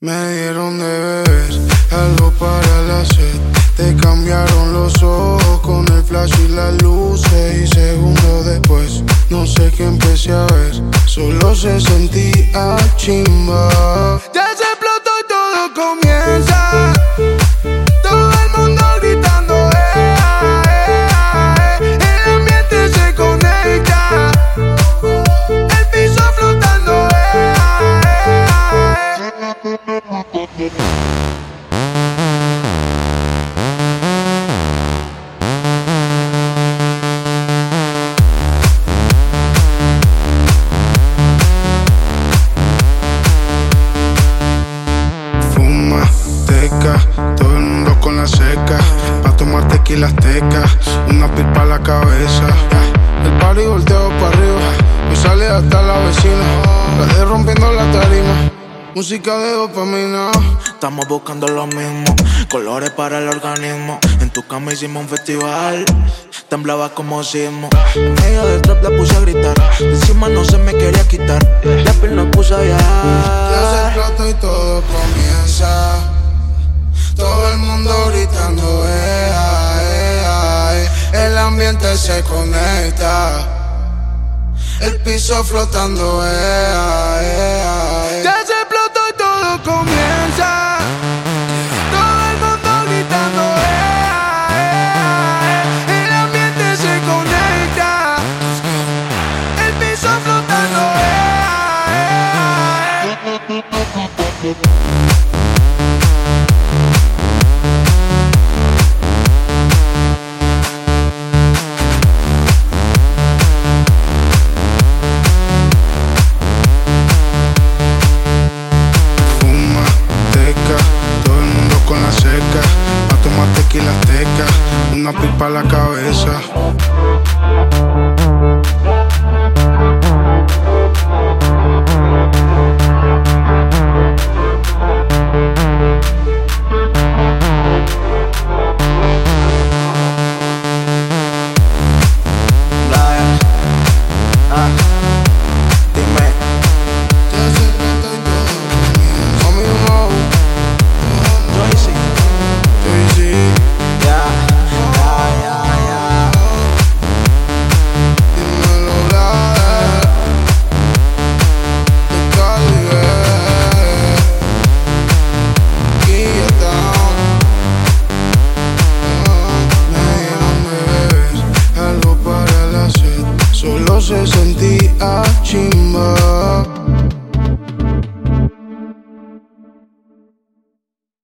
Me dieron de beber algo para la sed. Te cambiaron los ojos con el flash y las luces. Y segundo después, no sé qué empecé a ver. Solo se sentía chimba. Pa' tomar tequila azteca, una pipa a la cabeza. El party volteado para arriba, me sale hasta la vecina. La de rompiendo la tarima, música de dopamina. Estamos buscando lo mismo, colores para el organismo. En tu cama hicimos un festival, temblaba como sismo. En medio del trap la puse a gritar, de encima no se me quería quitar. La piel no puse a Ya se viajar. y todo comienza. Todo el mundo gritando, ambiente se conecta. El piso flotando, eh, ah, una seca, a tomar tequila azteca, una pipa a la cabeza.